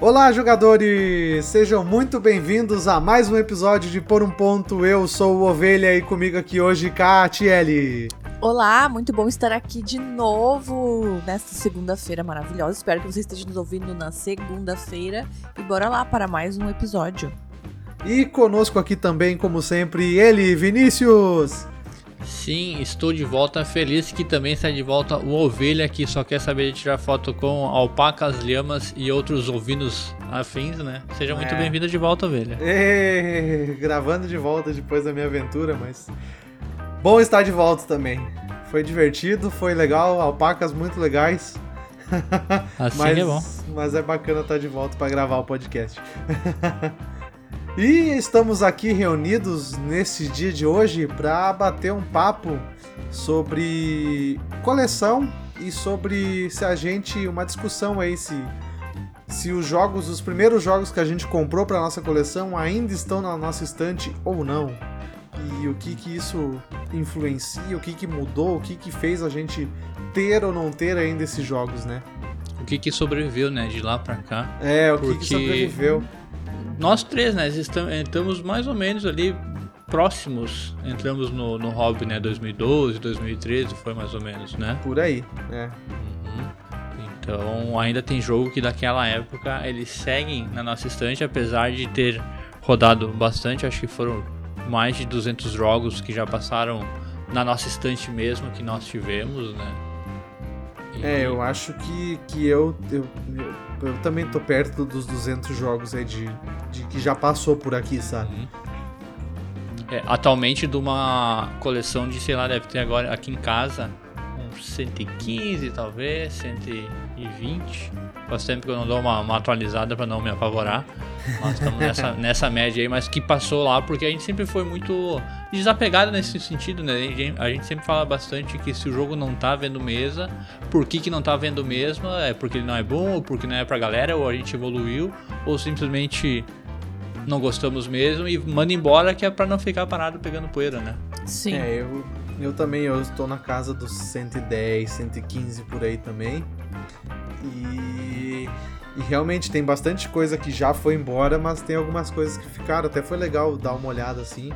Olá, jogadores! Sejam muito bem-vindos a mais um episódio de Por um Ponto. Eu sou o Ovelha e comigo aqui hoje, Catiele. Olá, muito bom estar aqui de novo nesta segunda-feira maravilhosa. Espero que você esteja nos ouvindo na segunda-feira e bora lá para mais um episódio. E conosco aqui também, como sempre, ele, Vinícius. Sim, estou de volta, feliz que também está de volta o Ovelha que só quer saber de tirar foto com alpacas, lhamas e outros ovinos afins, né? Seja muito é. bem-vindo de volta, Ovelha. E... Gravando de volta depois da minha aventura, mas bom estar de volta também. Foi divertido, foi legal, alpacas muito legais. Assim mas, é bom. Mas é bacana estar de volta para gravar o podcast. E estamos aqui reunidos nesse dia de hoje para bater um papo sobre coleção e sobre se a gente uma discussão aí se se os jogos, os primeiros jogos que a gente comprou para nossa coleção ainda estão na nossa estante ou não. E o que que isso influencia, o que que mudou, o que que fez a gente ter ou não ter ainda esses jogos, né? O que que sobreviveu, né, de lá para cá? É, o que que sobreviveu nós três, né, estamos mais ou menos ali próximos. Entramos no, no hobby, né, 2012, 2013, foi mais ou menos, né? Por aí, né? Uhum. Então, ainda tem jogo que daquela época eles seguem na nossa estante, apesar de ter rodado bastante, acho que foram mais de 200 jogos que já passaram na nossa estante mesmo que nós tivemos, né? É, eu acho que, que eu, eu, eu, eu, também tô perto dos 200 jogos aí de, de que já passou por aqui, sabe? Uhum. É, atualmente de uma coleção de, sei lá, deve ter agora aqui em casa uns 115 talvez, 120. Faz tempo que eu não dou uma, uma atualizada para não me apavorar. Nós estamos nessa, nessa média aí, mas que passou lá porque a gente sempre foi muito desapegado nesse sentido, né? A gente sempre fala bastante que se o jogo não tá vendo mesa, por que, que não tá vendo mesmo? É porque ele não é bom, ou porque não é pra galera, ou a gente evoluiu, ou simplesmente não gostamos mesmo e manda embora que é para não ficar parado pegando poeira, né? Sim. É, eu, eu também eu estou na casa dos 110, 115 por aí também. E, e realmente tem bastante coisa que já foi embora, mas tem algumas coisas que ficaram. Até foi legal dar uma olhada assim,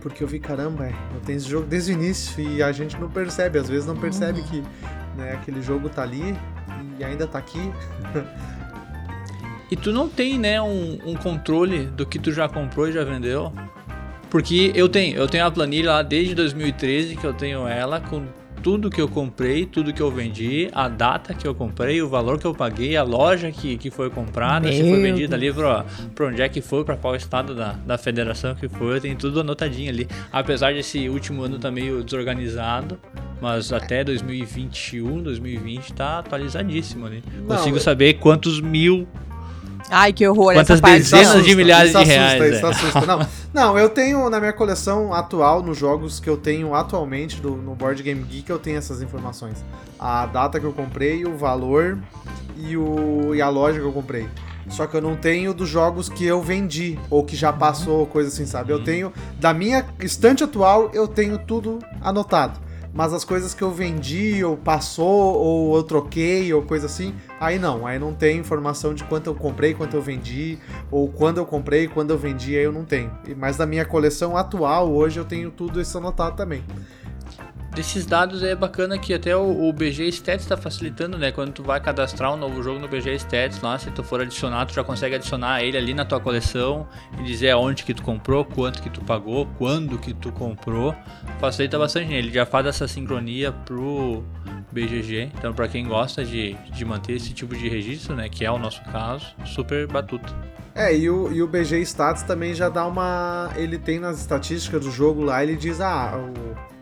porque eu vi, caramba, eu tenho esse jogo desde o início e a gente não percebe, às vezes não percebe uhum. que né, aquele jogo tá ali e ainda tá aqui. E tu não tem, né, um, um controle do que tu já comprou e já vendeu? Porque eu tenho, eu tenho a planilha lá desde 2013 que eu tenho ela com tudo que eu comprei, tudo que eu vendi, a data que eu comprei, o valor que eu paguei, a loja que, que foi comprada, Meu se foi vendida ali pra, pra onde é que foi, pra qual estado da, da federação que foi, tem tudo anotadinho ali. Apesar desse último ano tá meio desorganizado, mas até 2021, 2020 tá atualizadíssimo ali. Não, Consigo eu... saber quantos mil Ai, que horror. Quantas dezenas assusta, de milhares de assusta, reais. Isso é. assusta. Não, não, eu tenho na minha coleção atual, nos jogos que eu tenho atualmente do, no Board Game Geek, eu tenho essas informações. A data que eu comprei, o valor e, o, e a loja que eu comprei. Só que eu não tenho dos jogos que eu vendi, ou que já passou, coisa assim, sabe? Eu tenho, da minha estante atual, eu tenho tudo anotado mas as coisas que eu vendi, ou passou, ou eu troquei, ou coisa assim, aí não, aí não tem informação de quanto eu comprei, quanto eu vendi, ou quando eu comprei, quando eu vendi, aí eu não tenho. Mas da minha coleção atual, hoje eu tenho tudo isso anotado também desses dados é bacana que até o, o BG Stats está facilitando, né? Quando tu vai cadastrar um novo jogo no BG Stats lá, se tu for adicionar, tu já consegue adicionar ele ali na tua coleção e dizer aonde que tu comprou, quanto que tu pagou, quando que tu comprou. Facilita bastante, né? Ele já faz essa sincronia pro BGG. Então, para quem gosta de, de manter esse tipo de registro, né? Que é o nosso caso, super batuta. É, e o, e o BG Stats também já dá uma. Ele tem nas estatísticas do jogo lá, ele diz: ah, o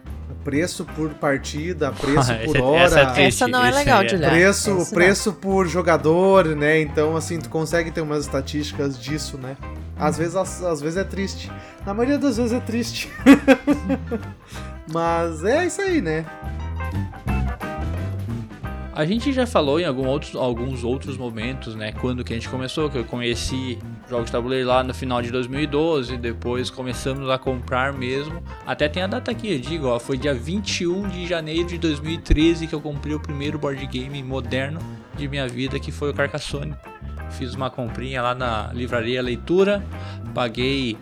preço por partida, preço por hora. Essa, é essa não é legal de olhar. Preço, preço por jogador, né? Então, assim, tu consegue ter umas estatísticas disso, né? Às vezes, às, às vezes é triste. Na maioria das vezes é triste. Mas é isso aí, né? A gente já falou em alguns outros momentos, né? Quando que a gente começou, que eu conheci jogos de tabuleiro lá no final de 2012, depois começamos a comprar mesmo. Até tem a data aqui, eu digo, ó, foi dia 21 de janeiro de 2013 que eu comprei o primeiro board game moderno de minha vida, que foi o Carcassonne. Fiz uma comprinha lá na livraria Leitura, paguei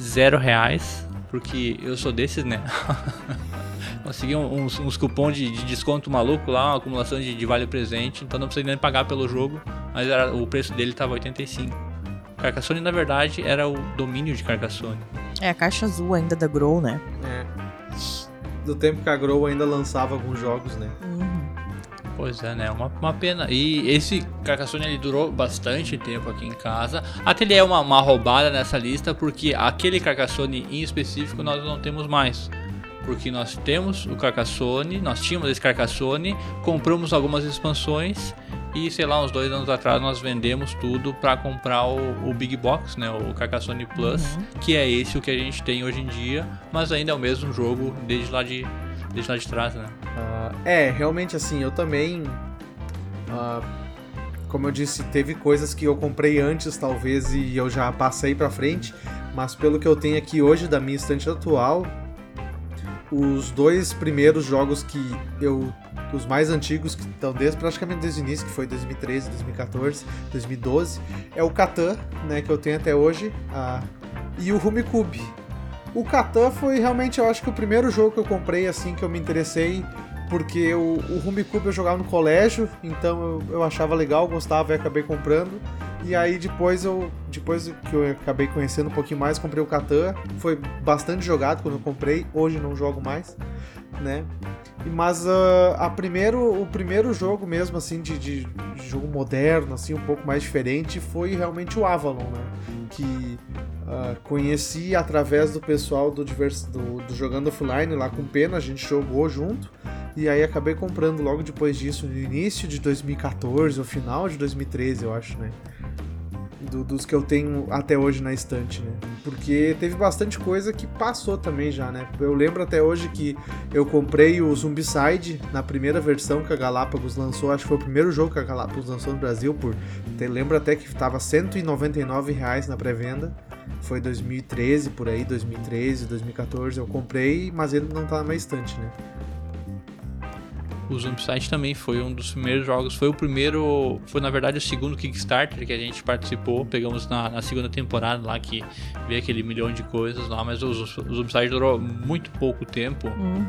zero reais, porque eu sou desses, né? Consegui uns, uns cupons de, de, desconto maluco lá, uma acumulação de, de, vale presente, então não precisei nem pagar pelo jogo, mas era, o preço dele estava 85. Carcassonne, na verdade, era o domínio de Carcassonne. É a caixa azul ainda da Grow, né? É. Do tempo que a Grow ainda lançava alguns jogos, né? Uhum. Pois é, né? Uma, uma pena. E esse Carcassonne ele durou bastante tempo aqui em casa. Até ele é uma, uma roubada nessa lista, porque aquele Carcassonne em específico nós não temos mais porque nós temos o Carcassonne, nós tínhamos esse Carcassonne, compramos algumas expansões e sei lá, uns dois anos atrás nós vendemos tudo para comprar o, o, Big Box, né, o Carcassonne Plus, uhum. que é esse o que a gente tem hoje em dia, mas ainda é o mesmo jogo desde lá de, desde lá de trás, né? Uh, é, realmente assim, eu também, uh, como eu disse, teve coisas que eu comprei antes talvez e eu já passei para frente, mas pelo que eu tenho aqui hoje da minha estante atual, os dois primeiros jogos que eu. Os mais antigos, que estão desde, praticamente desde o início, que foi 2013, 2014, 2012, é o Catan, né, que eu tenho até hoje, a, e o Rumicube. O Catan foi realmente, eu acho que o primeiro jogo que eu comprei, assim, que eu me interessei, porque o, o Rumicube eu jogava no colégio, então eu, eu achava legal, gostava e acabei comprando. E aí depois eu, depois que eu acabei conhecendo um pouquinho mais, comprei o Catan. Foi bastante jogado quando eu comprei. Hoje não jogo mais, né? Mas uh, a primeiro, o primeiro jogo mesmo, assim, de, de, jogo moderno, assim, um pouco mais diferente, foi realmente o Avalon, né? Que uh, conheci através do pessoal do, do, do Jogando Offline lá com Pena, a gente jogou junto. E aí acabei comprando logo depois disso, no início de 2014, ou final de 2013, eu acho, né? do, dos que eu tenho até hoje na estante, né? Porque teve bastante coisa que passou também já, né? Eu lembro até hoje que eu comprei o Zumbicide na primeira versão que a Galápagos lançou, acho que foi o primeiro jogo que a Galápagos lançou no Brasil, por lembro até que estava 199 reais na pré-venda. Foi 2013 por aí, 2013, 2014 eu comprei, mas ele não tá na minha estante, né? O Zombicide também foi um dos primeiros jogos. Foi o primeiro. Foi na verdade o segundo Kickstarter que a gente participou. Pegamos na, na segunda temporada lá que veio aquele milhão de coisas lá. Mas o, o Zombicide durou muito pouco tempo uhum.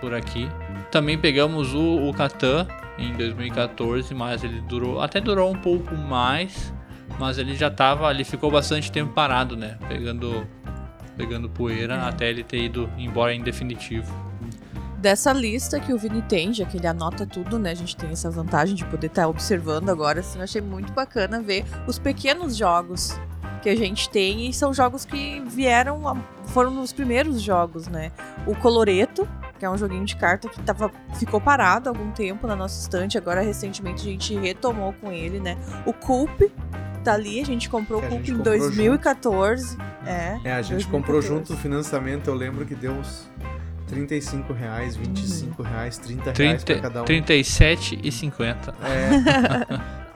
por aqui. Também pegamos o, o Catan em 2014, mas ele durou. Até durou um pouco mais. Mas ele já tava. Ele ficou bastante tempo parado, né? Pegando. Pegando poeira é. até ele ter ido embora em definitivo dessa lista que o Vini tem, já que ele anota tudo, né? A gente tem essa vantagem de poder estar tá observando agora, assim, eu achei muito bacana ver os pequenos jogos que a gente tem e são jogos que vieram, foram os primeiros jogos, né? O Coloreto, que é um joguinho de carta que tava, ficou parado há algum tempo na nossa estante, agora recentemente a gente retomou com ele, né? O Coop, tá ali, a gente comprou o Coop em 2014. Junto. É, é, a gente 2014. comprou junto o financiamento, eu lembro que deu uns 35 reais, 25 uhum. reais, 30 reais pra cada um. 37 e 50.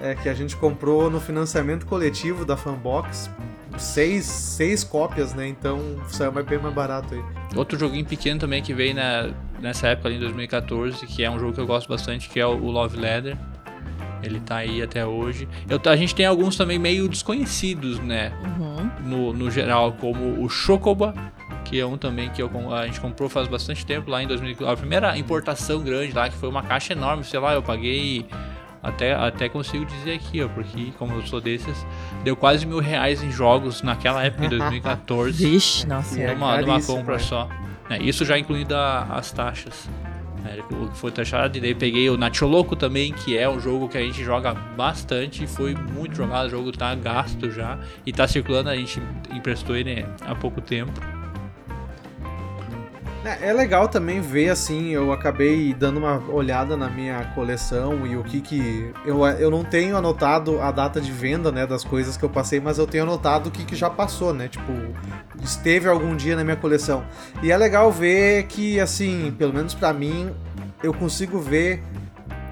É, é que a gente comprou no financiamento coletivo da Fanbox seis, seis cópias, né? Então saiu bem mais barato aí. Outro joguinho pequeno também que veio na, nessa época ali em 2014, que é um jogo que eu gosto bastante, que é o Love Leather. Ele tá aí até hoje. Eu, a gente tem alguns também meio desconhecidos, né? Uhum. No, no geral, como o Chocoba, que é um também que eu, a gente comprou faz bastante tempo lá em 2000. A primeira importação grande lá, que foi uma caixa enorme, sei lá, eu paguei. Até, até consigo dizer aqui, ó, porque como eu sou desses, deu quase mil reais em jogos naquela época, em 2014. Vixe, nossa. É numa, numa compra só. É, isso já incluindo a, as taxas. É, foi taxado, e daí peguei o Nacholoco também, que é um jogo que a gente joga bastante, foi muito jogado, o jogo tá gasto já e tá circulando, a gente emprestou ele há pouco tempo. É, é legal também ver, assim, eu acabei dando uma olhada na minha coleção e o que que... Eu, eu não tenho anotado a data de venda, né, das coisas que eu passei, mas eu tenho anotado o que que já passou, né, tipo, esteve algum dia na minha coleção. E é legal ver que, assim, pelo menos para mim, eu consigo ver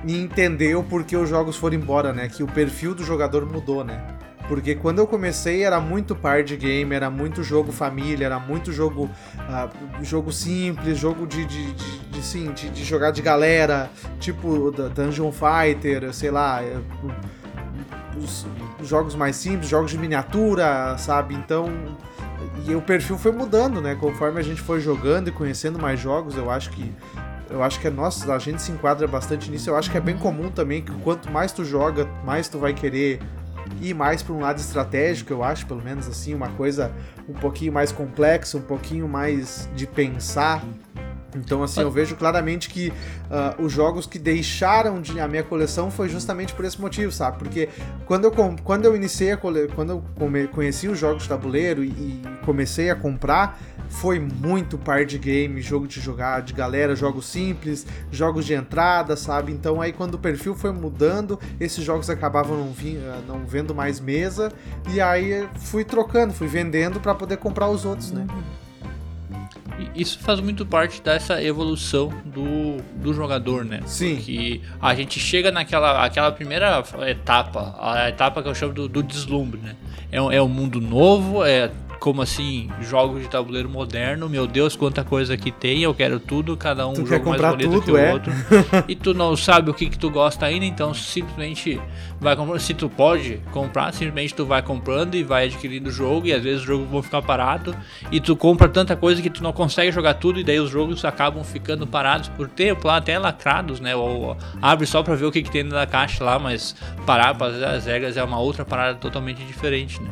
e entender o porquê os jogos foram embora, né, que o perfil do jogador mudou, né. Porque quando eu comecei era muito de game, era muito jogo família, era muito jogo uh, jogo simples, jogo de, de, de, de sim, de, de, jogar de galera, tipo Dungeon Fighter, sei lá, é, os jogos mais simples, jogos de miniatura, sabe? Então, e o perfil foi mudando, né? Conforme a gente foi jogando e conhecendo mais jogos, eu acho que eu acho que é nossa, a gente se enquadra bastante nisso. Eu acho que é bem comum também que quanto mais tu joga, mais tu vai querer ir mais para um lado estratégico, eu acho, pelo menos assim, uma coisa um pouquinho mais complexa, um pouquinho mais de pensar. Então, assim, eu vejo claramente que uh, os jogos que deixaram de, a minha coleção foi justamente por esse motivo, sabe? Porque quando eu, quando eu iniciei a cole, quando eu come, conheci os jogos de tabuleiro e, e, comecei a comprar, foi muito par de game, jogo de jogar de galera, jogos simples, jogos de entrada, sabe? Então aí quando o perfil foi mudando, esses jogos acabavam não, vi, ah, não vendo mais mesa e aí fui trocando, fui vendendo para poder comprar os outros, né? Isso faz muito parte dessa evolução do, do jogador, né? Sim. Que a gente chega naquela aquela primeira etapa, a etapa que eu chamo do, do deslumbre, né? É, é um mundo novo, é como assim, jogos de tabuleiro moderno, meu Deus, quanta coisa que tem, eu quero tudo, cada um tu jogo mais bonito tudo, que o é? outro. e tu não sabe o que, que tu gosta ainda, então simplesmente vai comprando. Se tu pode comprar, simplesmente tu vai comprando e vai adquirindo o jogo, e às vezes o jogo vai ficar parado, e tu compra tanta coisa que tu não consegue jogar tudo, e daí os jogos acabam ficando parados por tempo, lá até lacrados, né? Ou abre só pra ver o que, que tem da caixa lá, mas parar para as regras é uma outra parada totalmente diferente, né?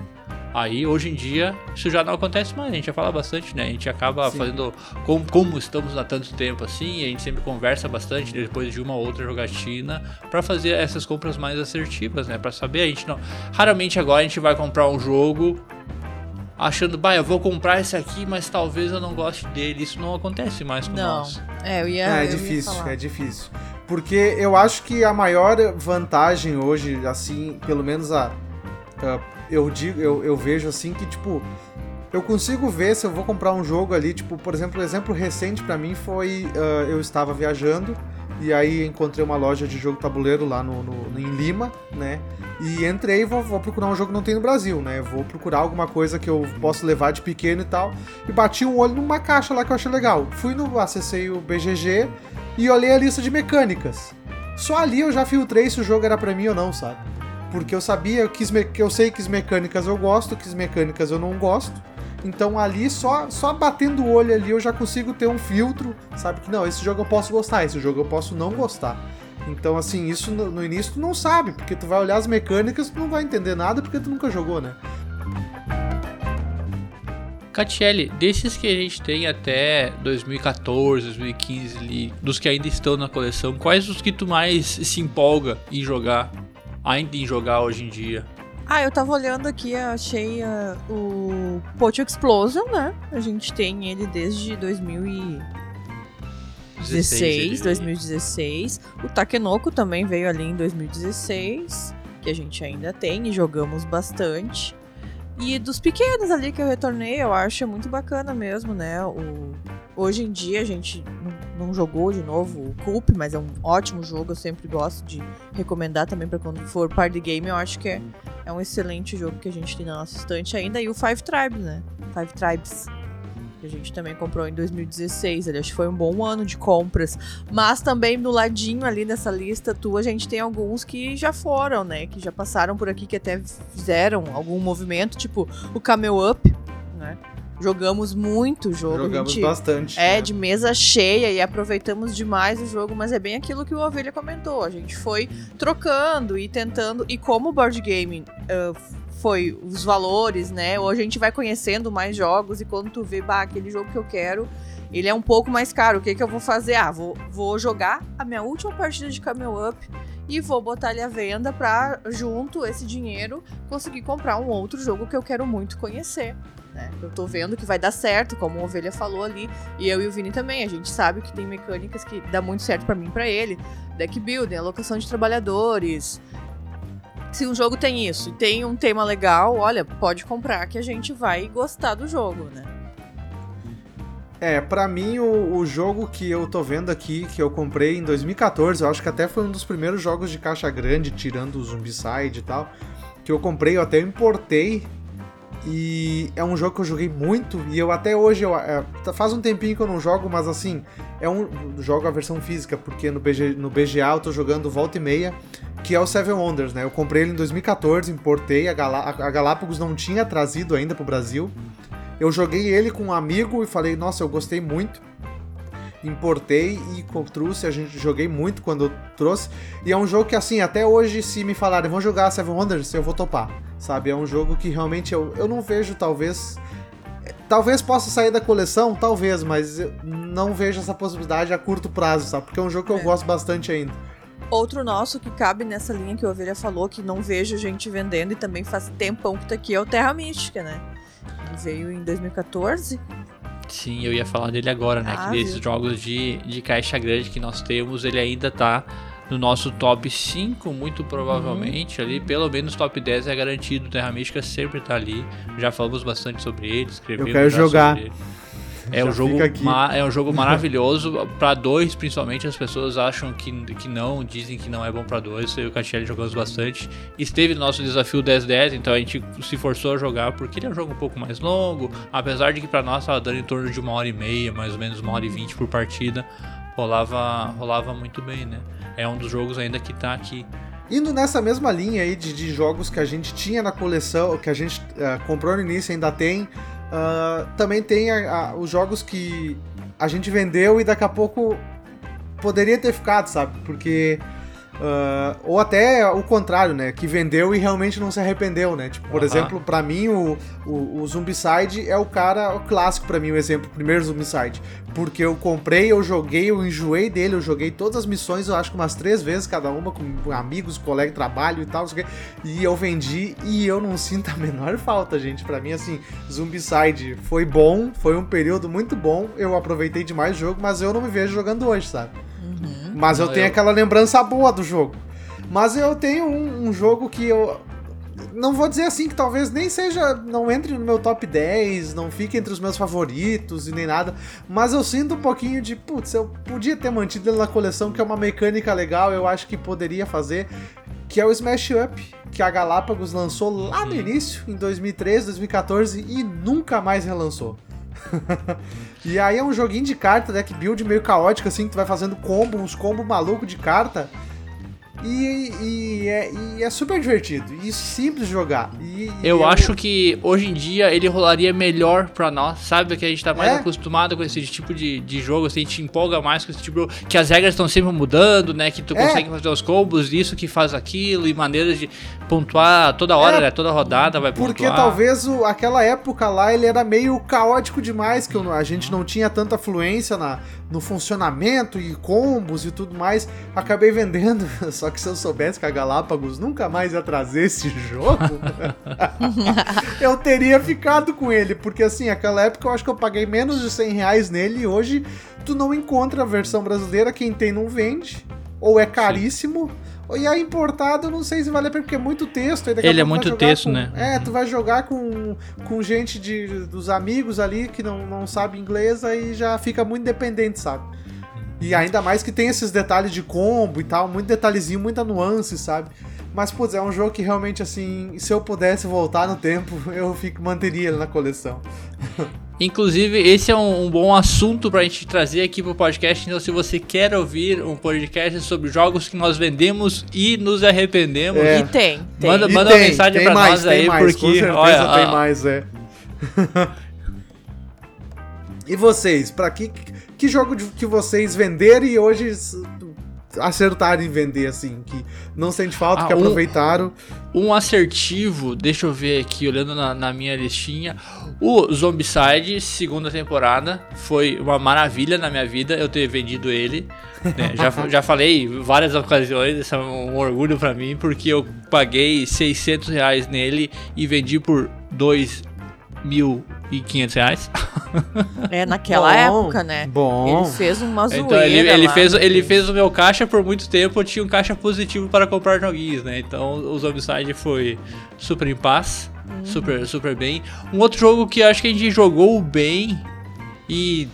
Aí, hoje em dia, isso já não acontece mais. A gente já fala bastante, né? A gente acaba Sim. fazendo. Como, como, estamos há tanto tempo assim, a gente sempre conversa bastante depois de uma ou outra jogatina para fazer essas compras mais assertivas, né? Para saber, a gente não. Raramente agora a gente vai comprar um jogo achando, bah, eu vou comprar esse aqui, mas talvez eu não goste dele. Isso não acontece mais com não. nós. É, eu ia, é, é difícil, é difícil. Porque eu acho que a maior vantagem hoje, assim, pelo menos a, a eu digo, eu, eu vejo assim que, tipo, eu consigo ver se eu vou comprar um jogo ali, tipo, por exemplo, um exemplo recente para mim foi uh, eu estava viajando e aí encontrei uma loja de jogo tabuleiro lá no, no em Lima, né? E entrei e vou, vou, procurar um jogo que não tem no Brasil, né? Vou procurar alguma coisa que eu possa levar de pequeno e tal. E bati um olho numa caixa lá que eu achei legal. Fui no, acessei o BGG e olhei a lista de mecânicas. Só ali eu já filtrei se o jogo era para mim ou não, sabe? Porque eu sabia que eu sei que as mecânicas eu gosto, que as mecânicas eu não gosto. Então ali só só batendo o olho ali eu já consigo ter um filtro, sabe que não, esse jogo eu posso gostar, esse jogo eu posso não gostar. Então assim, isso no, no início tu não sabe, porque tu vai olhar as mecânicas, tu não vai entender nada porque tu nunca jogou, né? Catiele, desses que a gente tem até 2014, 2015 ali, dos que ainda estão na coleção, quais os que tu mais se empolga em jogar? Ainda em jogar hoje em dia? Ah, eu tava olhando aqui, achei uh, o Poach Explosion, né? A gente tem ele desde 2016, 2016. O Takenoko também veio ali em 2016, que a gente ainda tem e jogamos bastante. E dos pequenos ali que eu retornei, eu acho muito bacana mesmo, né? O, hoje em dia a gente não, não jogou de novo o Coop, mas é um ótimo jogo, eu sempre gosto de recomendar também para quando for party game, eu acho que é, é um excelente jogo que a gente tem na nossa estante ainda. E o Five Tribes, né? Five Tribes que a gente também comprou em 2016. Ele acho que foi um bom ano de compras. Mas também do ladinho ali nessa lista tua, a gente tem alguns que já foram, né? Que já passaram por aqui, que até fizeram algum movimento, tipo o Camel Up, né? Jogamos muito o jogo. Jogamos gente, bastante. É, né? de mesa cheia e aproveitamos demais o jogo, mas é bem aquilo que o Ovelha comentou. A gente foi trocando e tentando. E como o board game uh, foi os valores, né? Ou a gente vai conhecendo mais jogos e quando tu vê, bah, aquele jogo que eu quero, ele é um pouco mais caro. O que, que eu vou fazer? Ah, vou, vou jogar a minha última partida de Camel Up e vou botar ele à venda para junto esse dinheiro conseguir comprar um outro jogo que eu quero muito conhecer. Né? Eu tô vendo que vai dar certo, como a Ovelha falou ali, e eu e o Vini também. A gente sabe que tem mecânicas que dá muito certo para mim e pra ele. Deck building, alocação de trabalhadores, se um jogo tem isso e tem um tema legal, olha, pode comprar que a gente vai gostar do jogo, né? É, pra mim o, o, jogo que eu tô vendo aqui, que eu comprei em 2014, eu acho que até foi um dos primeiros jogos de caixa grande, tirando o Zombicide e tal, que eu comprei, eu até importei. E é um jogo que eu joguei muito e eu até hoje eu, é, faz um tempinho que eu não jogo, mas assim, é um jogo a versão física, porque no, BG, no BGA eu tô jogando volta e meia, que é o Seven Wonders, né? Eu comprei ele em 2014, importei, a, Galá a Galápagos não tinha trazido ainda pro Brasil. Eu joguei ele com um amigo e falei, nossa, eu gostei muito importei e trouxe, a gente joguei muito quando eu trouxe. E é um jogo que, assim, até hoje, se me falarem, vamos jogar Seven Wonders, eu vou topar, sabe? É um jogo que realmente eu, eu não vejo, talvez. Talvez possa sair da coleção, talvez, mas eu não vejo essa possibilidade a curto prazo, sabe? Porque é um jogo que eu é. gosto bastante ainda. Outro nosso que cabe nessa linha que o Ovelha falou, que não vejo gente vendendo e também faz tempão que tá aqui, é o Terra Mística, né? Ele veio em 2014 Sim, eu ia falar dele agora, né? Ah, que desses jogos de, de caixa grande que nós temos, ele ainda tá no nosso top 5, muito provavelmente. Uhum. Ali, pelo menos top 10 é garantido. Terra Mística sempre tá ali. Já falamos bastante sobre ele, escrevemos. Eu quero jogar. É um, jogo é um jogo maravilhoso. para dois, principalmente, as pessoas acham que, que não, dizem que não é bom para dois. Eu e o Catielli jogamos bastante. Esteve no nosso desafio 10-10, então a gente se forçou a jogar porque ele é um jogo um pouco mais longo. Apesar de que para nós tava dando em torno de uma hora e meia, mais ou menos uma hora e vinte por partida. Rolava, rolava muito bem, né? É um dos jogos ainda que tá aqui. Indo nessa mesma linha aí de, de jogos que a gente tinha na coleção, que a gente uh, comprou no início ainda tem, Uh, também tem a, a, os jogos que a gente vendeu e daqui a pouco poderia ter ficado, sabe? Porque Uh, ou até o contrário, né? Que vendeu e realmente não se arrependeu, né? Tipo, por uhum. exemplo, para mim o, o, o Zombicide é o cara o clássico para mim, o exemplo, o primeiro Zombicide. Porque eu comprei, eu joguei, eu enjoei dele, eu joguei todas as missões, eu acho que umas três vezes cada uma, com amigos, colegas de trabalho e tal, e eu vendi e eu não sinto a menor falta, gente. para mim, assim, Zombicide foi bom, foi um período muito bom, eu aproveitei demais o jogo, mas eu não me vejo jogando hoje, sabe? Uhum. Mas eu tenho eu... aquela lembrança boa do jogo. Mas eu tenho um, um, jogo que eu. Não vou dizer assim que talvez nem seja. Não entre no meu top 10, não fique entre os meus favoritos e nem nada. Mas eu sinto um pouquinho de. Putz, eu podia ter mantido ele na coleção, que é uma mecânica legal, eu acho que poderia fazer. Que é o Smash Up, que a Galápagos lançou lá no início, em 2013, 2014, e nunca mais relançou. e aí é um joguinho de carta, deck build meio caótico, assim, que tu vai fazendo combo, uns combos malucos de carta. E, e, é, e, é, super divertido e simples jogar. E, eu, acho que hoje em dia ele rolaria melhor pra nós, sabe? Que a gente tá mais é? acostumado com esse tipo de, de jogo, assim, a gente empolga mais com esse tipo de Que as regras estão sempre mudando, né? Que tu é. consegue fazer os combos, isso que faz aquilo, e maneiras de pontuar toda hora, é, né? Toda rodada vai pontuar. Porque talvez o, aquela época lá ele era meio caótico demais, que a gente não tinha tanta fluência na, no funcionamento e combos e tudo mais. Acabei vendendo, só que se eu soubesse que a Galápagos nunca mais ia trazer esse jogo, eu teria ficado com ele, porque assim, aquela época eu acho que eu paguei menos de 100 reais nele e hoje tu não encontra a versão brasileira, quem tem não vende, ou é caríssimo. Sim e a importado, não sei se vale a pena, porque é muito texto. Ele é muito texto, com, né? É, tu vai jogar com, com gente de, dos amigos ali que não, não sabe inglês, aí já fica muito dependente, sabe? E ainda mais que tem esses detalhes de combo e tal, muito detalhezinho, muita nuance, sabe? Mas, putz, é um jogo que realmente, assim, se eu pudesse voltar no tempo, eu fico, manteria ele na coleção. Inclusive, esse é um, um, bom assunto pra gente trazer aqui pro podcast. Então, se você quer ouvir um podcast sobre jogos que nós vendemos e nos arrependemos, é. e tem, tem. manda, manda tem, uma mensagem pra mais, nós aí, mais, porque. Com olha, tem mais, é. e vocês, para que que jogo que vocês venderam e hoje acertaram em vender, assim, que não sente falta, ah, que aproveitaram. Um, um, assertivo, deixa eu ver aqui, olhando na, na minha listinha. O Zombicide, segunda temporada, foi uma maravilha na minha vida eu ter vendido ele. Né? já, já falei várias ocasiões, isso é um orgulho para mim, porque eu paguei 600 reais nele e vendi por 2 mil e 500 reais. É, naquela bom, época, né? Bom. Ele fez uma zoeira Então, ele, ele fez, ele fez o meu caixa por muito tempo, eu tinha um caixa positivo para comprar joguinhos, né? Então, o Zombicide foi super em paz, uhum. super, super bem. Um outro jogo que acho que a gente jogou bem e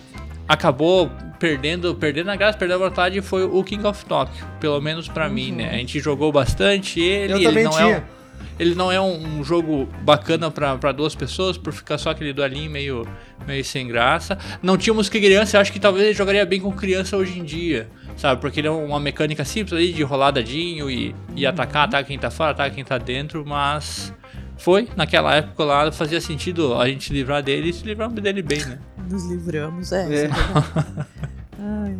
acabou perdendo, perdendo a graça, perdendo a vontade foi o King of Tokyo, pelo menos para uhum. mim, né? A gente jogou bastante ele, eu ele também não tinha. é um Ele não é um, um jogo bacana para duas pessoas, por ficar só aquele duelinho meio, meio sem graça. Não tínhamos que criança, eu acho que talvez ele jogaria bem com criança hoje em dia, sabe? Porque ele é uma mecânica simples ali de roladadinho e, e atacar, ataca quem tá fora, ataca quem tá dentro, mas foi, naquela época lá, fazia sentido a gente se livrar dele e se livramos dele bem, né? Nos livramos, é. É. é Ai.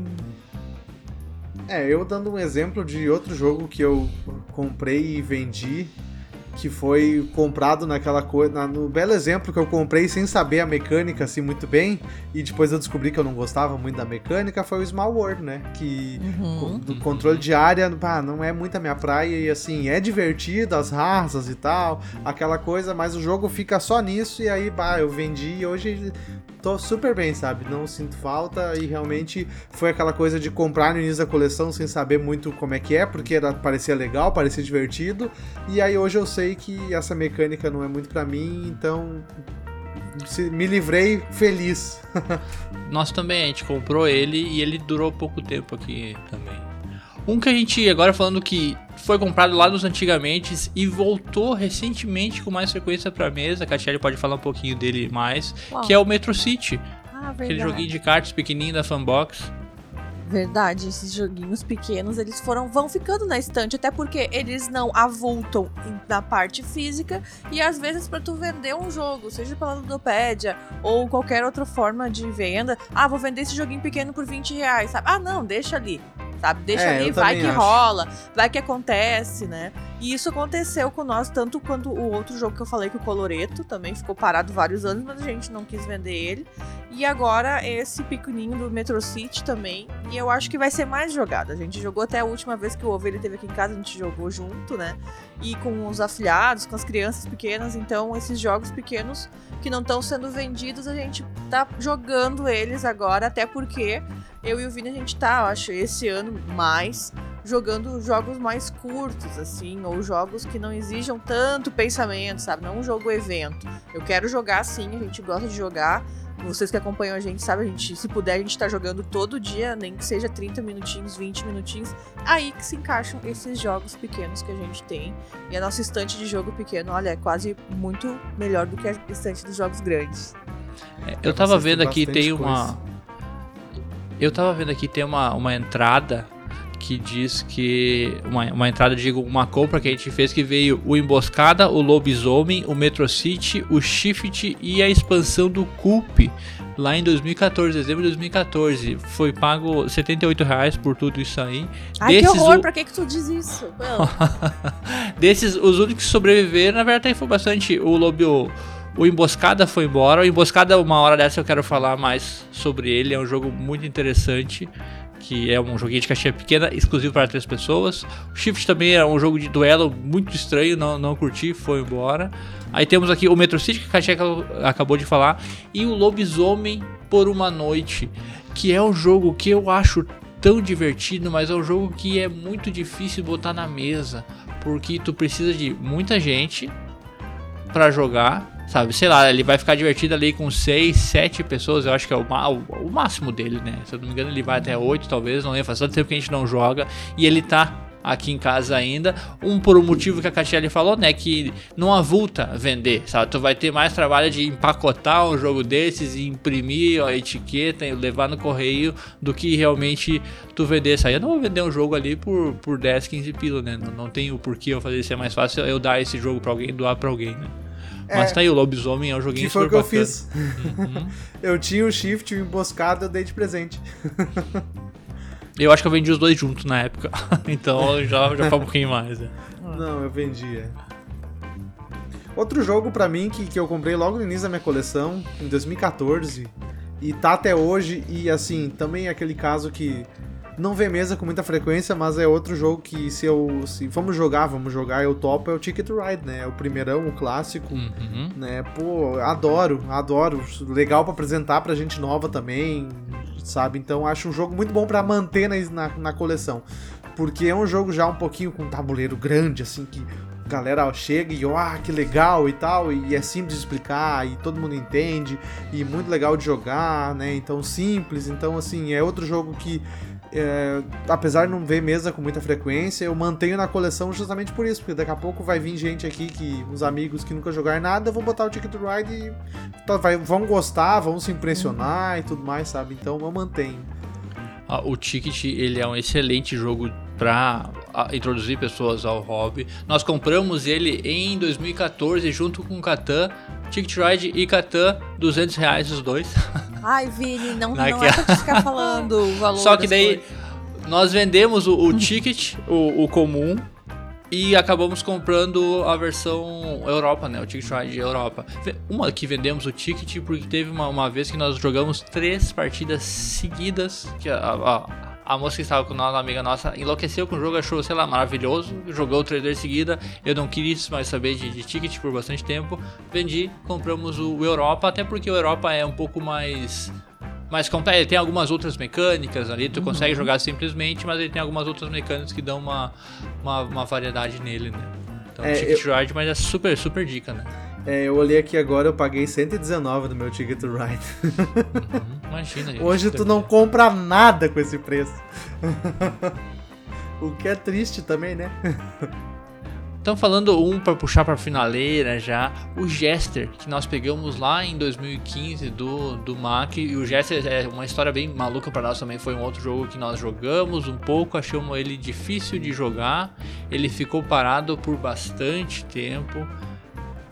É, eu dando um exemplo de outro jogo que eu comprei e vendi, que foi comprado naquela coisa, no belo exemplo que eu comprei sem saber a mecânica assim muito bem, e depois eu descobri que eu não gostava muito da mecânica, foi o Small World, né? Que Uhum. do controle de área, pá, não é muito a minha praia e assim, é divertido as raças e tal, aquela coisa, mas o jogo fica só nisso e aí, pá, eu vendi e hoje tô super bem, sabe? Não sinto falta e realmente foi aquela coisa de comprar no início da coleção sem saber muito como é que é, porque era, parecia legal, parecia divertido, e aí hoje eu sei que essa mecânica não é muito pra mim, então se- me livrei feliz. Nós também, a gente comprou ele e ele durou pouco tempo aqui também. Um que a gente, agora falando que foi comprado lá nos antigamente e voltou recentemente com mais frequência pra mesa, que a Shelly pode falar um pouquinho dele mais, Qual? que é o Metro City, Ah, aquele joguinho de cartas pequenininho da Fanbox. Verdade, esses joguinhos pequenos, eles foram vão ficando na estante, até porque eles não avultam na parte física e às vezes para tu vender um jogo, seja pela Ludopédia ou qualquer outra forma de venda, ah, vou vender esse joguinho pequeno por 20 reais, sabe? Ah, não, deixa ali, sabe? Deixa É, ali, vai que acho. rola, vai que acontece, né? E isso aconteceu com nós, tanto quanto o outro jogo que eu falei, que o Coloreto, também ficou parado vários anos, mas a gente não quis vender ele. E agora esse pequenininho do Metro City também. E eu acho que vai ser mais jogado. A gente jogou até a última vez que o Ovelha esteve aqui em casa, a gente jogou junto, né? E com os afilhados, com as crianças pequenas. Então, esses jogos pequenos que não estão sendo vendidos, a gente tá jogando eles agora, até porque eu e o Vini a gente tá, eu acho, esse ano mais jogando jogos mais curtos, assim, ou jogos que não exijam tanto pensamento, sabe? Não um jogo evento. Eu quero jogar sim, a gente gosta de jogar. Vocês que acompanham a gente, sabe, a gente, se puder, a gente tá jogando todo dia, nem que seja 30 minutinhos, 20 minutinhos. Aí que se encaixam esses jogos pequenos que a gente tem. E a nossa estante de jogo pequeno, olha, é quase muito melhor do que a estante dos jogos grandes. É, Eu tava vendo aqui, tem uma. Eu tava vendo aqui, tem uma, uma entrada que diz que. Uma, uma entrada, digo, uma compra que a gente fez que veio o Emboscada, o Lobisomem, o Metro City, o Shift e a expansão do Culp. Lá em 2014, dezembro de 2014. Foi pago 78 reais por tudo isso aí. Ai, que Desses, horror, o- pra que que tu diz isso? Desses, os únicos que sobreviveram, na verdade, foi bastante. O Lobo. O, Emboscada foi embora. O Emboscada, uma hora dessa eu quero falar mais sobre ele. É um jogo muito interessante. Que é um joguinho de caixinha pequena, exclusivo para três pessoas. O Shift também é um jogo de duelo muito estranho, não, não curti, foi embora. Aí temos aqui o Metro City, que a caixinha acabou- de falar. E o Lobisomem por uma Noite, que é um jogo que eu acho tão divertido, mas é um jogo que é muito difícil botar na mesa porque tu precisa de muita gente pra jogar, sabe? Sei lá, ele vai ficar divertido ali com 6, 7 pessoas, eu acho que é o, o- o máximo dele, né? Se eu não me engano, ele vai até 8, talvez, não lembro, faz tanto tempo que a gente não joga, e ele tá aqui em casa ainda, um por um motivo que a Catiele falou, né, que não avulta vender, sabe? Tu vai ter mais trabalho de empacotar um jogo desses e imprimir a etiqueta e levar no correio do que realmente tu vender isso aí. Eu não vou vender um jogo ali por, por 10, 15 pila, né? Não, não tem o porquê eu fazer isso, é mais fácil eu dar esse jogo pra alguém doar pra alguém, né? Mas É. tá aí, o Lobisomem é um joguinho Que foi o super que eu bacana. fiz. Uhum. Eu tinha o Shift e o Emboscada, eu dei de presente. Eu acho que eu vendi os dois juntos na época. então já, já foi um pouquinho mais. né? Não, eu vendi, é. Outro jogo pra mim que, que eu comprei logo no início da minha coleção, em 2014, e tá até hoje, e assim, também é aquele caso que não vê mesa com muita frequência, mas é outro jogo que se eu. Se vamos jogar, vamos jogar, eu topo, é o Ticket Ride, né? É o primeirão, o clássico. Uhum. né? Pô, adoro, adoro. Legal pra apresentar pra gente nova também, sabe? Então acho um jogo muito bom pra manter na, na, na coleção. Porque é um jogo já um pouquinho com um tabuleiro grande, assim, que a galera chega e, ah, que legal e tal, e é simples de explicar, e todo mundo entende, e muito legal de jogar, né? Então simples, então assim, é outro jogo que é, apesar de não ver mesa com muita frequência, eu mantenho na coleção justamente por isso, porque daqui a pouco vai vir gente aqui, que uns amigos que nunca jogaram nada, vão botar o Ticket to Ride e tá, vai, vão gostar, vão se impressionar e tudo mais, sabe? Então eu mantenho. Ah, o Ticket, ele é um excelente jogo para introduzir pessoas ao hobby. Nós compramos ele em 2014 junto com o Catan, Ticket Ride e Catan, 200 reais os dois. Ai, Vini, não, não é pra te ficar falando o valor. Só que daí coisas. nós vendemos o, o ticket, o, o, comum, e acabamos comprando a versão Europa, né? O Ticket Ride Europa. Uma que vendemos o ticket porque teve uma, uma vez que nós jogamos três partidas seguidas. Que a, a, a moça que estava com nós, uma amiga nossa, enlouqueceu com o jogo, achou, sei lá, maravilhoso. Jogou o trader em seguida. Eu não quis mais saber de, de ticket por bastante tempo. Vendi, compramos o Europa, até porque o Europa é um pouco mais mais completo. Ele tem algumas outras mecânicas ali, tu uhum. consegue jogar simplesmente, mas ele tem algumas outras mecânicas que dão uma, uma, uma variedade nele, né? Então, é, Ticket eu... Ride, mas é super, super dica, né? É, eu olhei aqui agora, eu paguei 119 no meu Ticket to Ride. Uhum, imagina. Hoje tu não compra nada com esse preço. o que é triste também, né? Então falando um para puxar para finaleira já, o Jester, que nós pegamos lá em 2015 do, do Mac, e o Jester é uma história bem maluca para nós também, foi um outro jogo que nós jogamos um pouco, achamos ele difícil de jogar, ele ficou parado por bastante tempo,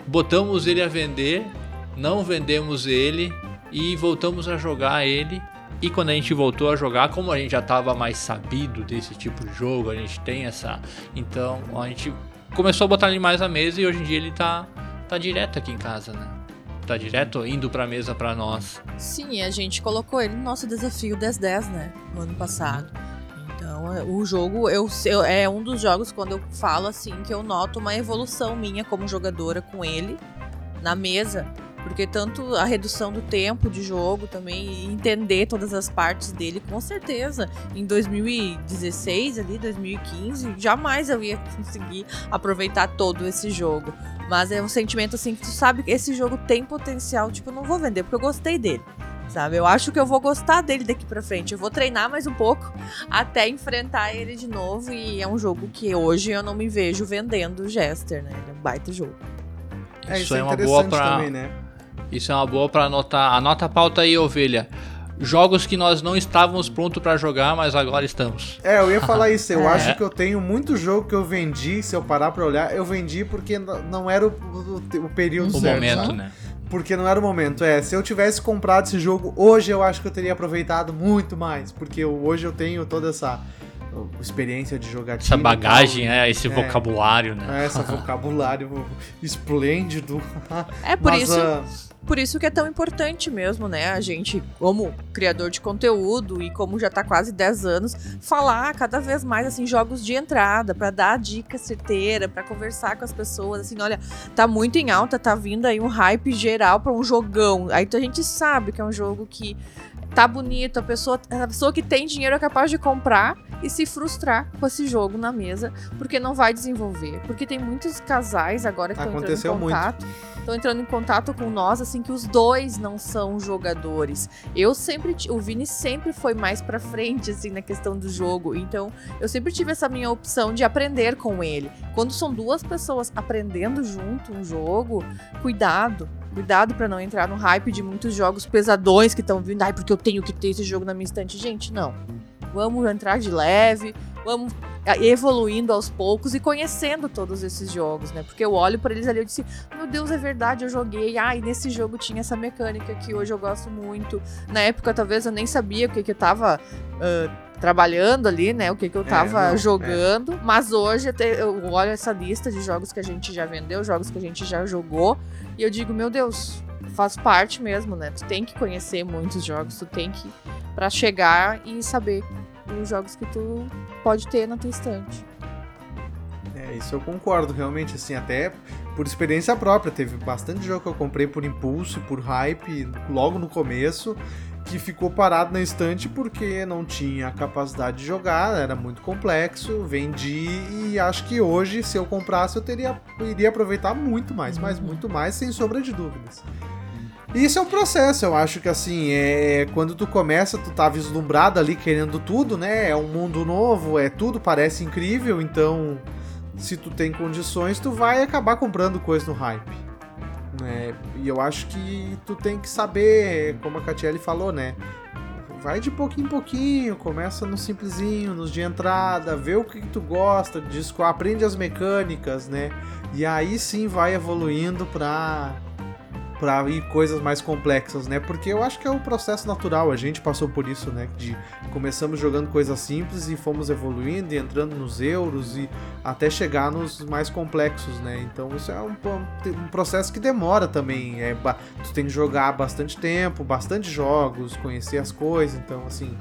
botamos ele a vender, não vendemos ele e voltamos a jogar ele. E quando a gente voltou a jogar, como a gente já estava mais sabido desse tipo de jogo, a gente tem essa. Então a gente começou a botar ele mais à mesa e hoje em dia ele tá, tá direto aqui em casa, né? Tá direto indo pra mesa pra nós. Sim, a gente colocou ele no nosso desafio 10-10, né? No ano passado. Então, o jogo, eu, eu, é um dos jogos quando eu falo assim que eu noto uma evolução minha como jogadora com ele na mesa. Porque tanto a redução do tempo de jogo também, entender todas as partes dele, com certeza. Em 2016, ali, 2015, jamais eu ia conseguir aproveitar todo esse jogo. Mas é um sentimento assim que tu sabe que esse jogo tem potencial, tipo, eu não vou vender, porque eu gostei dele. Sabe? Eu acho que eu vou gostar dele daqui pra frente. Eu vou treinar mais um pouco até enfrentar ele de novo. E é um jogo que hoje eu não me vejo vendendo o Jester, né? Ele é um baita jogo. É, isso, isso é, é uma boa pra. Também, né? Isso é uma boa para anotar. Anota a pauta aí, ovelha. Jogos que nós não estávamos prontos para jogar, mas agora estamos. É, eu ia falar isso. Eu é. acho que eu tenho muito jogo que eu vendi, se eu parar pra olhar, eu vendi porque não era o, o, o período o certo. O momento, né? Porque não era o momento. É, se eu tivesse comprado esse jogo hoje, eu acho que eu teria aproveitado muito mais. Porque eu, hoje eu tenho toda essa experiência de jogar Essa bagagem, é, esse é, vocabulário, né? É, esse vocabulário esplêndido. É por Mas, isso. Uh, por isso que é tão importante mesmo, né? A gente, como criador de conteúdo e como já tá quase 10 anos, falar cada vez mais assim jogos de entrada, para dar dica certeira, para conversar com as pessoas, assim, olha, tá muito em alta, tá vindo aí um hype geral para um jogão. Aí a gente sabe que é um jogo que tá bonito, a pessoa, a pessoa que tem dinheiro é capaz de comprar e se frustrar com esse jogo na mesa, porque não vai desenvolver. Porque tem muitos casais agora que estão entrando em contato. Estão entrando em contato com nós, assim, que os dois não são jogadores. Eu sempre. O Vini sempre foi mais pra frente, assim, na questão do jogo. Então, eu sempre tive essa minha opção de aprender com ele. Quando são duas pessoas aprendendo junto um jogo, cuidado Cuidado para não entrar no hype de muitos jogos pesadões que estão vindo. Ai, porque eu tenho que ter esse jogo na minha estante. Gente, não. Vamos entrar de leve, vamos evoluindo aos poucos e conhecendo todos esses jogos, né? Porque eu olho para eles ali e disse: Meu Deus, é verdade, eu joguei. Ai, ah, nesse jogo tinha essa mecânica que hoje eu gosto muito. Na época, talvez eu nem sabia o que, que eu tava. Uh, trabalhando ali, né? O que, que eu é, tava é, não, jogando. É. Mas hoje eu olho essa lista de jogos que a gente já vendeu, jogos que a gente já jogou. E eu digo, meu Deus, faz parte mesmo, né? Tu tem que conhecer muitos jogos, tu tem que. para chegar e saber os jogos que tu pode ter na tua estante. É, isso eu concordo, realmente, assim, até por experiência própria. Teve bastante jogo que eu comprei por impulso, por hype, logo no começo que ficou parado na estante porque não tinha capacidade de jogar, era muito complexo, vendi e acho que hoje, se eu comprasse, eu teria iria aproveitar muito mais, mas uhum. muito mais, sem sombra de dúvidas. E isso é um processo, eu acho que assim, é quando tu começa, tu tá vislumbrado ali querendo tudo, né? É um mundo novo, é tudo parece incrível, então se tu tem condições, tu vai acabar comprando coisa no hype. Né? E eu acho que tu tem que saber, como a Catiele falou, né? Vai de pouquinho em pouquinho, começa no simplesinho, nos de entrada, vê o que, que tu gosta, disco, aprende as mecânicas, né? E aí sim vai evoluindo pra para ir coisas mais complexas, né? Porque eu acho que é um processo natural, a gente passou por isso, né? De começamos jogando coisas simples e fomos evoluindo e entrando nos euros e até chegar nos mais complexos, né? Então isso é um, um processo que demora também. É, tu tem que jogar bastante tempo, bastante jogos, conhecer as coisas, então assim.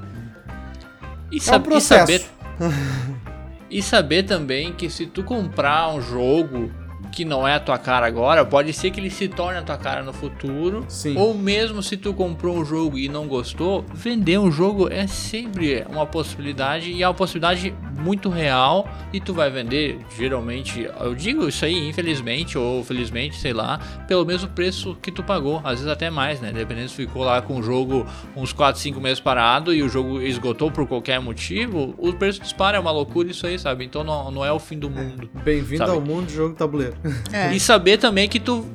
E, é um processo. e saber. e saber também que se tu comprar um jogo que não é a tua cara agora, pode ser que ele se torne a tua cara no futuro. Sim. Ou mesmo se tu comprou um jogo e não gostou, vender um jogo é sempre uma possibilidade e é uma possibilidade muito real e tu vai vender geralmente, eu digo isso aí, infelizmente ou felizmente, sei lá, pelo mesmo preço que tu pagou, às vezes até mais, né? Dependendo se ficou lá com o jogo uns 4, 5 meses parado e o jogo esgotou por qualquer motivo, o preço dispara, é uma loucura isso aí, sabe? Então não, não é o fim do mundo. É. Bem-vindo ao mundo do jogo tabuleiro. É. E saber também que tu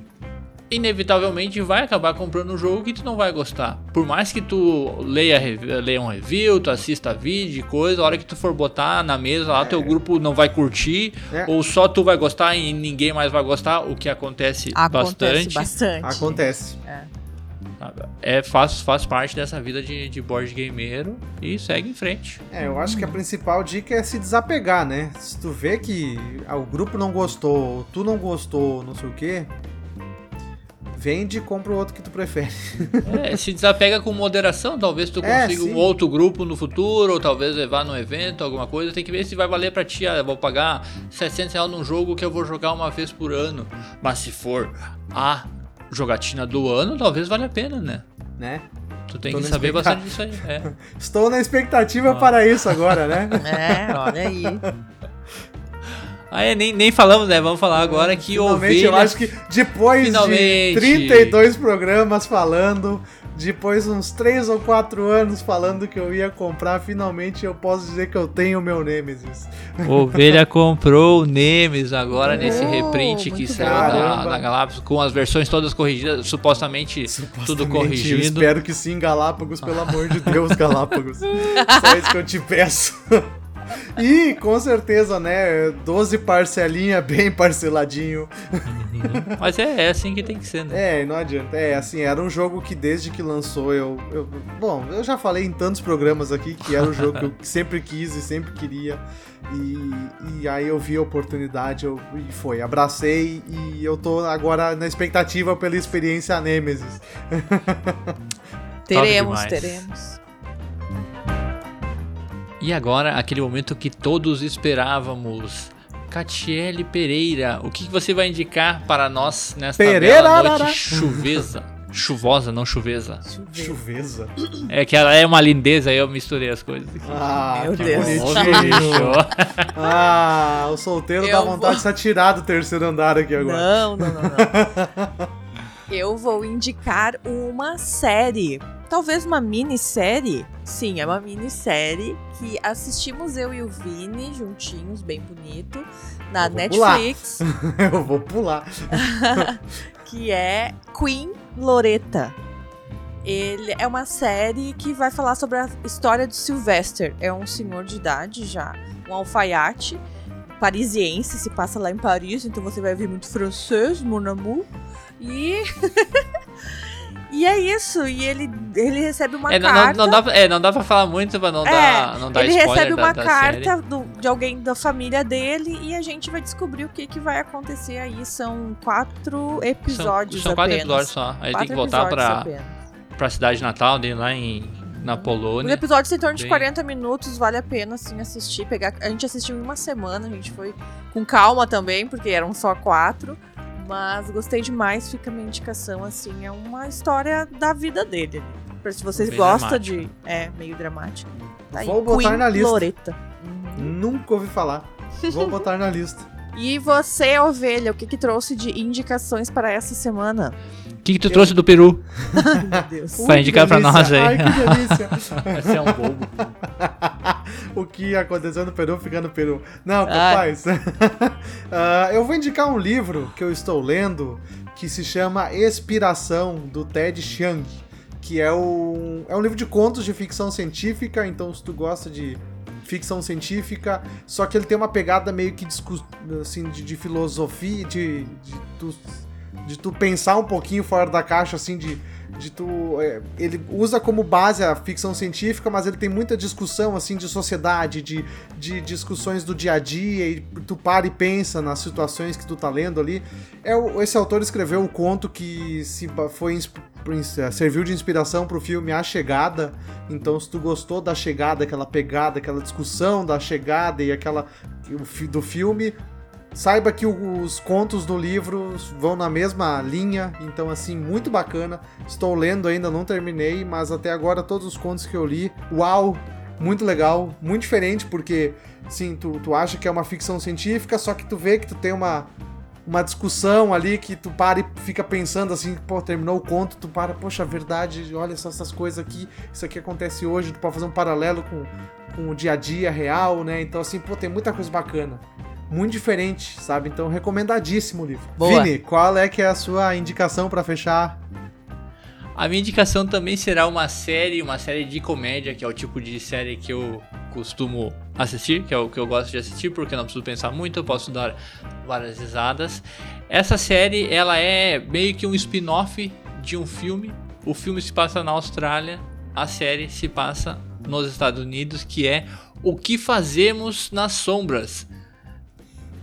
inevitavelmente vai acabar comprando um jogo que tu não vai gostar. Por mais que tu leia, leia um review, tu assista vídeo, coisa, a hora que tu for botar na mesa lá, é. teu grupo não vai curtir, é. ou só tu vai gostar e ninguém mais vai gostar, o que acontece, acontece bastante. bastante. Acontece. É. É, faz, faz parte dessa vida de, de board gameiro e segue em frente. É, eu acho que a principal dica é se desapegar, né? Se tu vê que ah, o grupo não gostou, tu não gostou, não sei o quê, vende e compra o outro que tu prefere. É, se desapega com moderação, talvez tu é, consiga é, um outro grupo no futuro, ou talvez levar num evento, alguma coisa. Tem que ver se vai valer pra ti. Ah, vou pagar 700 reais num jogo que eu vou jogar uma vez por ano. Mas se for a jogatina do ano, talvez valha a pena, né? Né? Tu tem Tô que saber bastante disso aí. É. Estou na expectativa para isso agora, né? É, olha aí. Ah, é, nem, nem falamos, né? Vamos falar agora que Finalmente, ovelha... eu acho que depois Finalmente. de 32 programas falando, depois uns 3 ou 4 anos falando que eu ia comprar, finalmente eu posso dizer que eu tenho o meu Nemesis. Ovelha comprou o Nemesis agora oh, nesse reprint que saiu da, da, Galápagos com as versões todas corrigidas, supostamente, supostamente tudo corrigido. Eu espero que sim, Galápagos, pelo amor de Deus, Galápagos. Só isso que eu te peço. E com certeza, né? 12 parcelinha bem parceladinho. Uhum. Mas é, é, assim que tem que ser, né? É, não adianta. É, assim, era um jogo que desde que lançou eu, eu. Bom, eu já falei em tantos programas aqui que era um jogo que eu sempre quis e sempre queria. E, e aí eu vi a oportunidade eu, e foi. Abracei e eu tô agora na expectativa pela experiência Nemesis. teremos, teremos. E agora, aquele momento que todos esperávamos. Catiele Pereira, o que você vai indicar para nós nesta Pereira, bela noite chuvesa? Chuvosa, não chuvesa. Chuvesa. É que ela é uma lindeza, aí eu misturei as coisas aqui. Ah, Meu que Deus. bonitinho. ah, o solteiro eu dá vontade vou... de se atirar do terceiro andar aqui agora. Não, não, não, não. eu vou indicar uma série talvez uma minissérie. Sim, é uma minissérie que assistimos eu e o Vini juntinhos, bem bonito, na Netflix. eu vou pular. que é Queen Loretta. Ele é uma série que vai falar sobre a história de Sylvester. É um senhor de idade já, um alfaiate parisiense, se passa lá em Paris, então você vai ver muito francês, mon amour. E E é isso, e ele, ele recebe uma é, carta. Não, não, dá, é, não dá pra falar muito pra não é, dar, não dar ele spoiler. Ele recebe uma da, da carta do, de alguém da família dele e a gente vai descobrir o que, que vai acontecer aí. São quatro episódios. São, são quatro episódios só. Aí tem que voltar pra, pra cidade natal dele lá em, na Polônia. Os episódios em torno de 40 minutos, vale a pena assim assistir. Pegar... A gente assistiu em uma semana, a gente foi com calma também, porque eram só quatro. Mas gostei demais, fica a minha indicação, assim, é uma história da vida dele. Se vocês Bem gostam de. É, meio dramático. Tá Vou botar Queen na lista. Loreta. Uhum. Nunca ouvi falar. Vou botar na lista. E você, ovelha, o que, que trouxe de indicações para essa semana? O que, que tu trouxe do Peru? Ai, meu Deus. Ui, Vai que indicar pra nós aí. Ai, que delícia. Você é um bobo. o que aconteceu no Peru fica no Peru. Não, Ah. capaz. Ah, eu vou indicar um livro que eu estou lendo que se chama Expiração, do Ted Chiang. Que é um, é um livro de contos de ficção científica, então se tu gosta de ficção científica, só que ele tem uma pegada meio que assim, de, de filosofia, de, de, tu, de tu pensar um pouquinho fora da caixa, assim, de, de tu. é, ele usa como base a ficção científica, mas ele tem muita discussão assim de sociedade, de, de discussões do dia a dia, e tu para e pensa nas situações que tu tá lendo ali. É, o- esse autor escreveu o conto que se foi é, serviu de inspiração pro filme A Chegada. Então, se tu gostou da chegada, aquela pegada, aquela discussão da chegada e aquela o do filme, Saiba que os contos do livro vão na mesma linha, então assim, muito bacana. Estou lendo ainda, não terminei, mas até agora todos os contos que eu li, uau, muito legal, muito diferente, porque sim, tu, tu acha que é uma ficção científica, só que tu vê que tu tem uma, uma discussão ali que tu para e fica pensando assim, pô, terminou o conto, tu para, poxa, verdade, olha só essas coisas aqui, isso aqui acontece hoje, tu pode fazer um paralelo com, com o dia a dia real, né? Então assim, pô, tem muita coisa bacana muito diferente, sabe? Então, recomendadíssimo o livro. Boa. Vini, qual é que é a sua indicação pra fechar? A minha indicação também será uma série, uma série de comédia, que é o tipo de série que eu costumo assistir, que é o que eu gosto de assistir, porque eu não preciso pensar muito, eu posso dar várias risadas. Essa série, ela é meio que um spin-off de um filme. O filme se passa na Austrália, a série se passa nos Estados Unidos, que é O que Fazemos nas Sombras.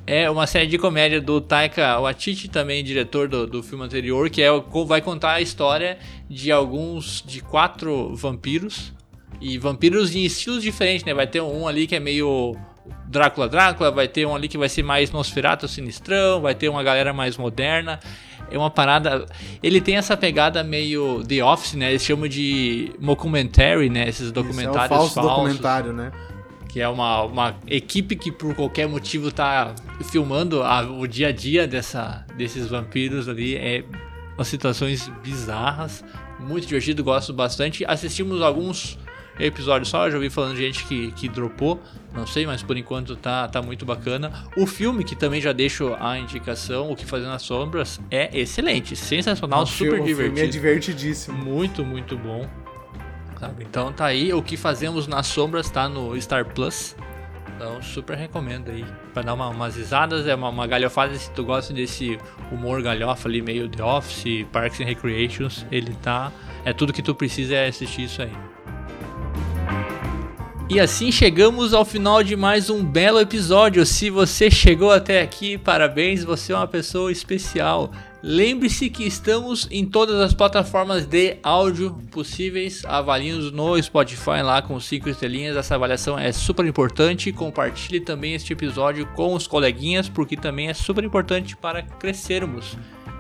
É uma série de comédia do Taika Waititi, também diretor do, do filme anterior, que é, vai contar a história de alguns, de quatro vampiros. E vampiros em estilos diferentes, né? Vai ter um ali que é meio Drácula Drácula, vai ter um ali que vai ser mais Nosferatu Sinistrão, vai ter uma galera mais moderna. É uma parada. Ele tem essa pegada meio The Office, né? Eles chamam de mockumentary, né? Esses Isso documentários é o falso falsos documentário, né? Que é uma, uma equipe que por qualquer motivo tá filmando a- o dia a dia dessa, desses vampiros ali. É umas situações bizarras, muito divertido, gosto bastante. Assistimos alguns episódios só, já ouvi falando de gente que, que dropou, não sei, mas por enquanto tá, tá muito bacana. O filme, que também já deixo a indicação, O que Fazer nas Sombras, é excelente, sensacional, O super filme- o filme divertido. é divertidíssimo. Muito, muito bom. Sabe? Então tá aí, o que fazemos nas sombras tá no Star Plus. Então super recomendo aí. Pra dar uma, umas risadas, é uma, uma galhofada. Se tu gosta desse humor galhofa ali, meio The Office, Parks and Recreations, ele tá. É tudo que tu precisa é assistir isso aí. E assim chegamos ao final de mais um belo episódio. Se você chegou até aqui, parabéns, você é uma pessoa especial. Lembre-se que estamos em todas as plataformas de áudio possíveis. Avaliem-nos no Spotify lá com 5 estrelinhas. Essa avaliação é super importante. Compartilhe também este episódio com os coleguinhas, porque também é super importante para crescermos.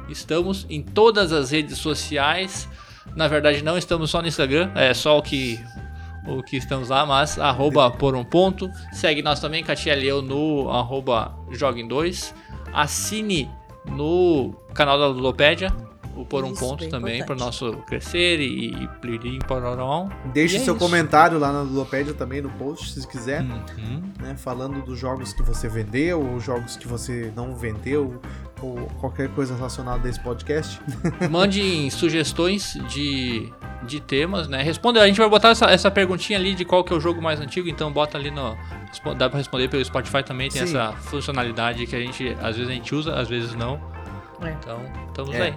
Estamos em todas as redes sociais. Na verdade, não estamos só no Instagram, é só o que o que estamos lá, mas arroba por um ponto. Segue nós também, Katia Leu, no arroba joguem 2. Assine no canal da Ludopédia, o por um Isso, ponto também, para o nosso crescer e, e plirim pororão. Deixe E é seu isso. comentário lá na Ludopédia também no post, se quiser, Uhum. né? Falando dos jogos que você vendeu, ou jogos que você não vendeu, ou qualquer coisa relacionada a esse podcast. Mandem sugestões de, de temas, né? Responda, a gente vai botar essa, essa perguntinha ali de qual que é o jogo mais antigo, então bota ali no. Dá pra responder pelo Spotify também, tem Sim. essa funcionalidade que a gente, às vezes a gente usa, às vezes não. É. Então, estamos É. aí.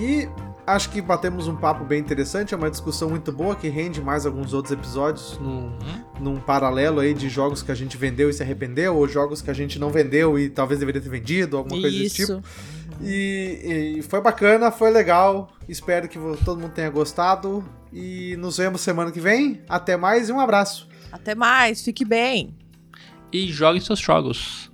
E acho que batemos um papo bem interessante, é uma discussão muito boa que rende mais alguns outros episódios num, Uhum. num paralelo aí de jogos que a gente vendeu e se arrependeu, ou jogos que a gente não vendeu e talvez deveria ter vendido, alguma coisa desse tipo. Isso. E, e foi bacana, foi legal. Espero que todo mundo tenha gostado. E nos vemos semana que vem. Até mais e um abraço. Até mais, fique bem. E jogue seus jogos.